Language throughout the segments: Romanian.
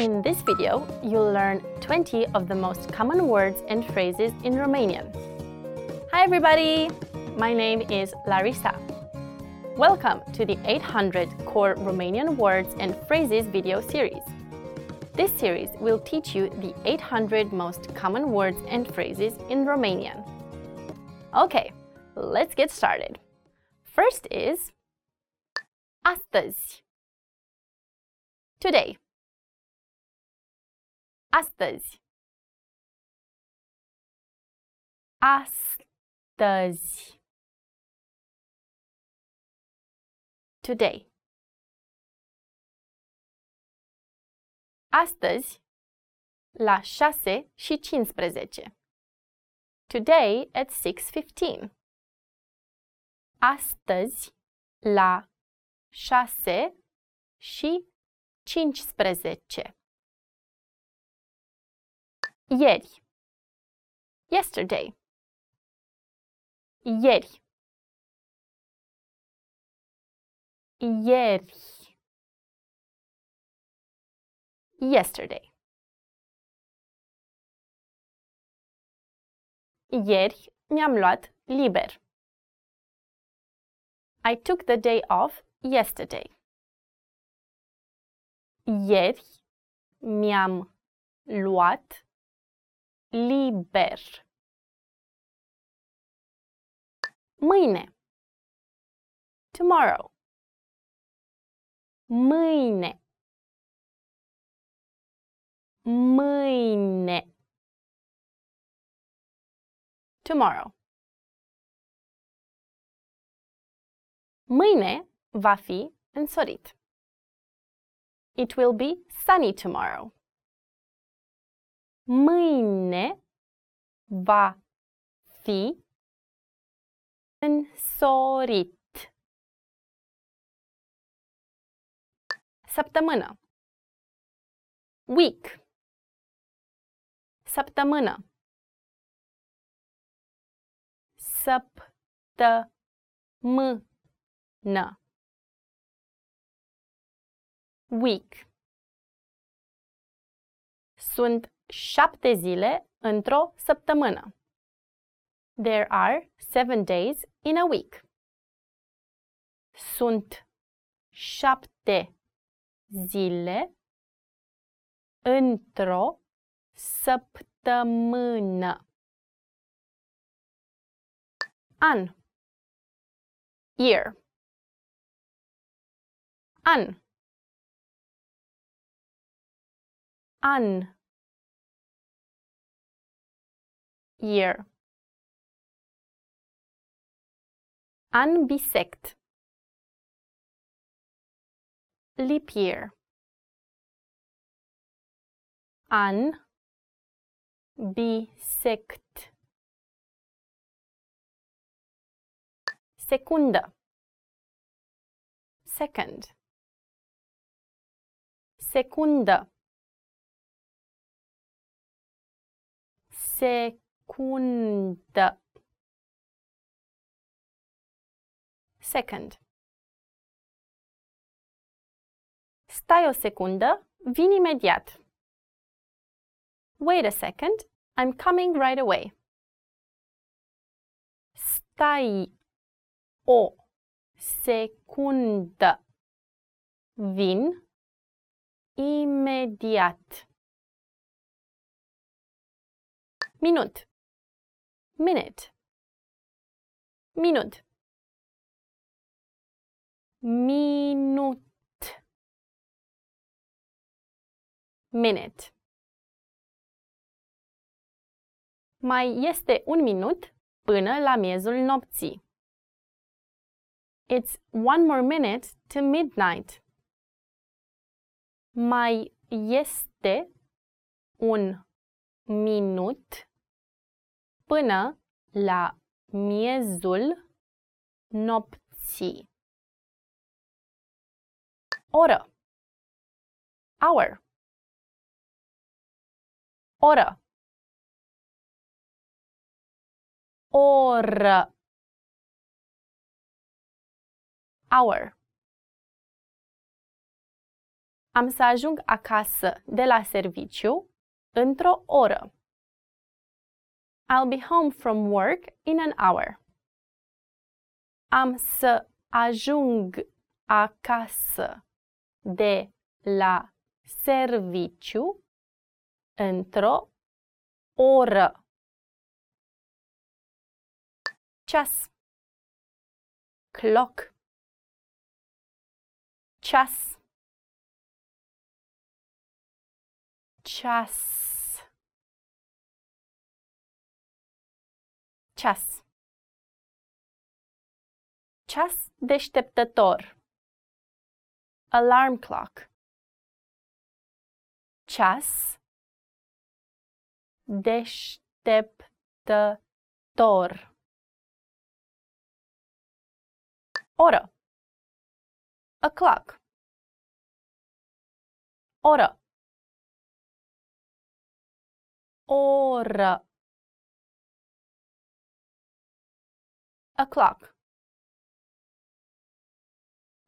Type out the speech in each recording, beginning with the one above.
In this video, you'll learn 20 of the most common words and phrases in Romanian. Hi everybody! My name is Larissa. Welcome to the 800 Core Romanian Words and Phrases video series. This series will teach you the 800 most common words and phrases in Romanian. Okay, let's get started. First is astăzi. Today. Astăzi. Astăzi. Today. Astăzi, la 6 și 15. Today at 6.15. Astăzi, la 6 și 15. Ieri. Yesterday. Ieri. Ieri. Yesterday. Ieri mi-am luat liber. I took the day off yesterday. Ieri mi-am luat liber. Mâine. Tomorrow. Mâine. Mâine. Tomorrow. Mâine va fi însorit. It will be sunny tomorrow. Mâine va fi însorit. Săptămână. Week. Săptămână. Săptămână. Week. Sunt șapte zile într-o săptămână. There are seven days in a week. Sunt șapte zile într-o săptămână. An. Year. An. An. Year. An bisect. Leap year. An bisect. Secundă. Second. Secundă. Secundă. Second. Stai o secundă, vin imediat. Wait a second, I'm coming right away. Stai o secundă. Vin imediat. Minut. Minute. Minut. Minut. Minute. Mai este un minut până la miezul nopții. It's one more minute to midnight. Mai este un minut până la miezul nopții. Oră. Hour. Oră. oră. Hour. Am să ajung acasă de la serviciu într-o oră. I'll be home from work in an hour. Am să ajung acasă de la serviciu într-o oră. Ceas. Clock. Ceas. Ceas. Ceas. Ceas deșteptător. Alarm clock. Ceas deșteptător. Oră. O'clock. Oră. Oră. O'clock.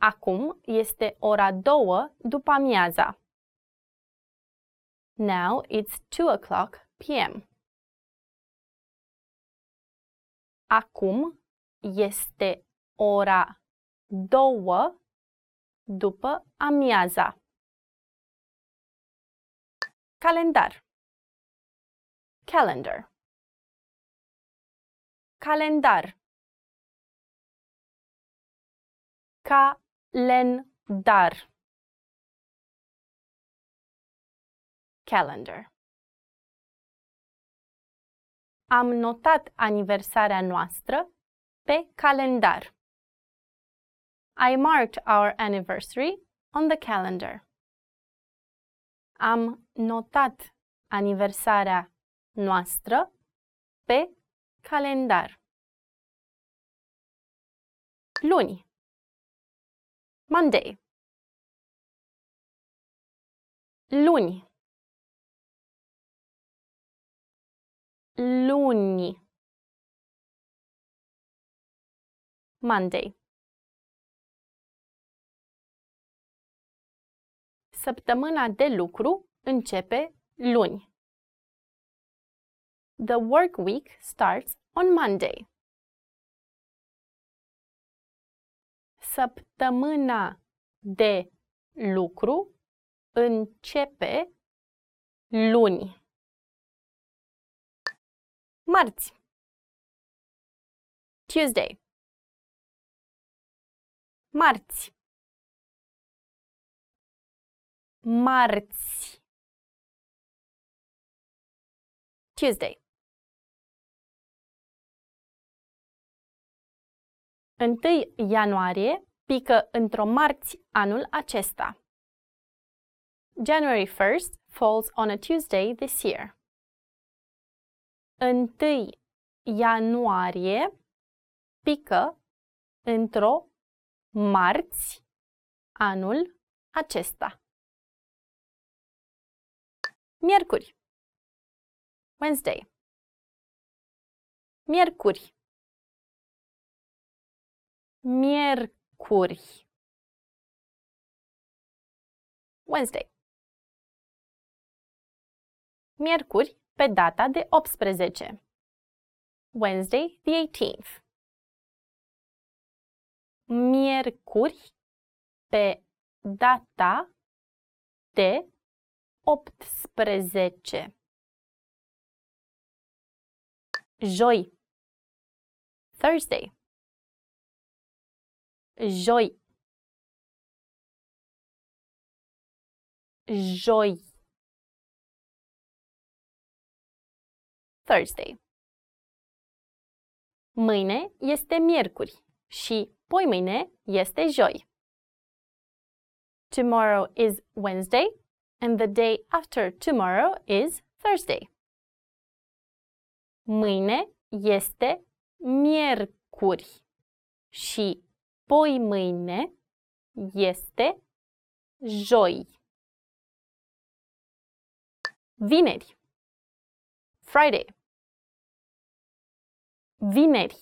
Acum este ora două după amiaza. Now it's 2 o'clock p.m. Acum este ora două după amiaza. Calendar. Calendar. Calendar. Calendar. Calendar. Am notat aniversarea noastră pe calendar. I marked our anniversary on the calendar. Am notat aniversarea noastră pe calendar. Luni. Monday. Luni. Luni. Monday. Săptămâna de lucru începe luni. The work week starts on Monday. Săptămâna de lucru începe luni. Marți. Tuesday. Marți. Marți. Tuesday. 1 ianuarie pică într-o marți anul acesta. January 1st falls on a Tuesday this year. 1 ianuarie pică într-o marți anul acesta. Miercuri. Wednesday. Miercuri. Miercuri. Wednesday. Miercuri pe data de 18. Wednesday, the 18th. Miercuri pe data de 18. Joi. Thursday. Joi. Joi. Thursday. Mâine este miercuri și poimâine este joi. Tomorrow is Wednesday and the day after tomorrow is Thursday. Mâine este miercuri și poi mâine este joi. Vineri. Friday. Vineri.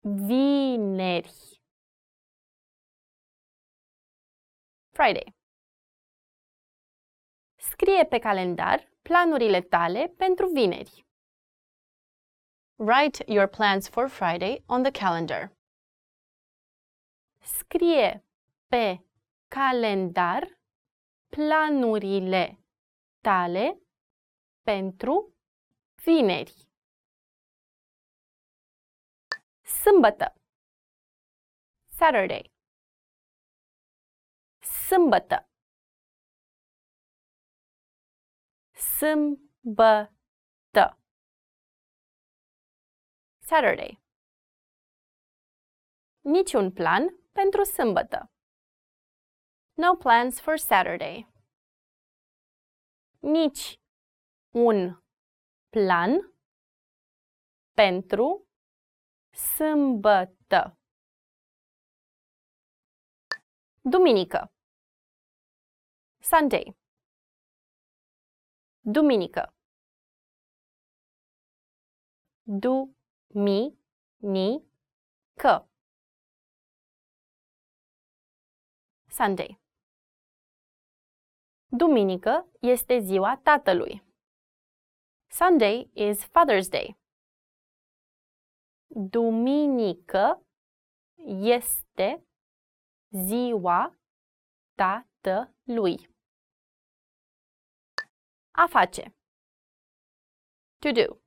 Vineri. Friday. Scrie pe calendar planurile tale pentru vineri. Write your plans for Friday on the calendar. Scrie pe calendar planurile tale pentru vineri. Sâmbătă. Saturday. Sâmbătă. Sâmbătă. Saturday. Niciun plan pentru sâmbătă. No plans for Saturday. Nici un plan pentru sâmbătă. Duminică. Sunday. Duminică. Du-mi-ni-că. Sunday. Duminică este ziua tatălui. Sunday is Father's Day. Duminică este ziua tatălui. A face. To do.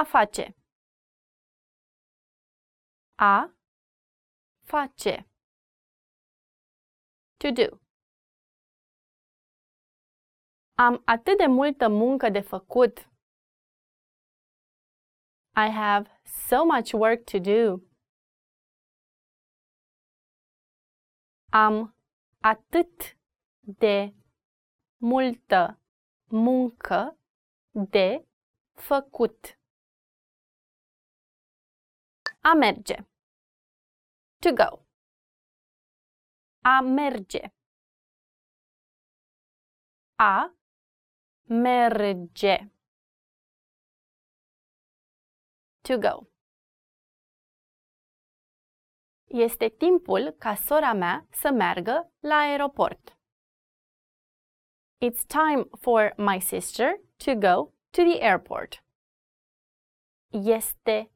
A face. A face. To do. Am atât de multă muncă de făcut. I have so much work to do. Am atât de multă muncă de făcut. A merge. To go. A merge. A merge. To go. Este timpul ca sora mea să meargă la aeroport. It's time for my sister to go to the airport. Este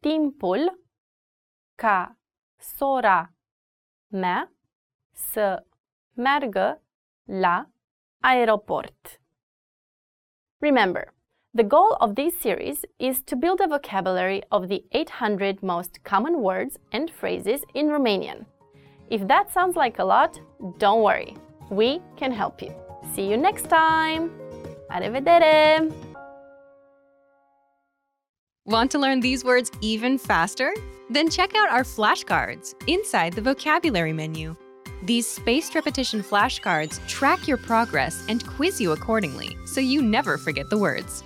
timpul ca sora mea să meargă la aeroport. Remember, the goal of this series is to build a vocabulary of the 800 most common words and phrases in Romanian. If that sounds like a lot, don't worry, we can help you. See you next time! Arrivedere! Want to learn these words even faster? Then check out our flashcards inside the vocabulary menu. These spaced repetition flashcards track your progress and quiz you accordingly so you never forget the words.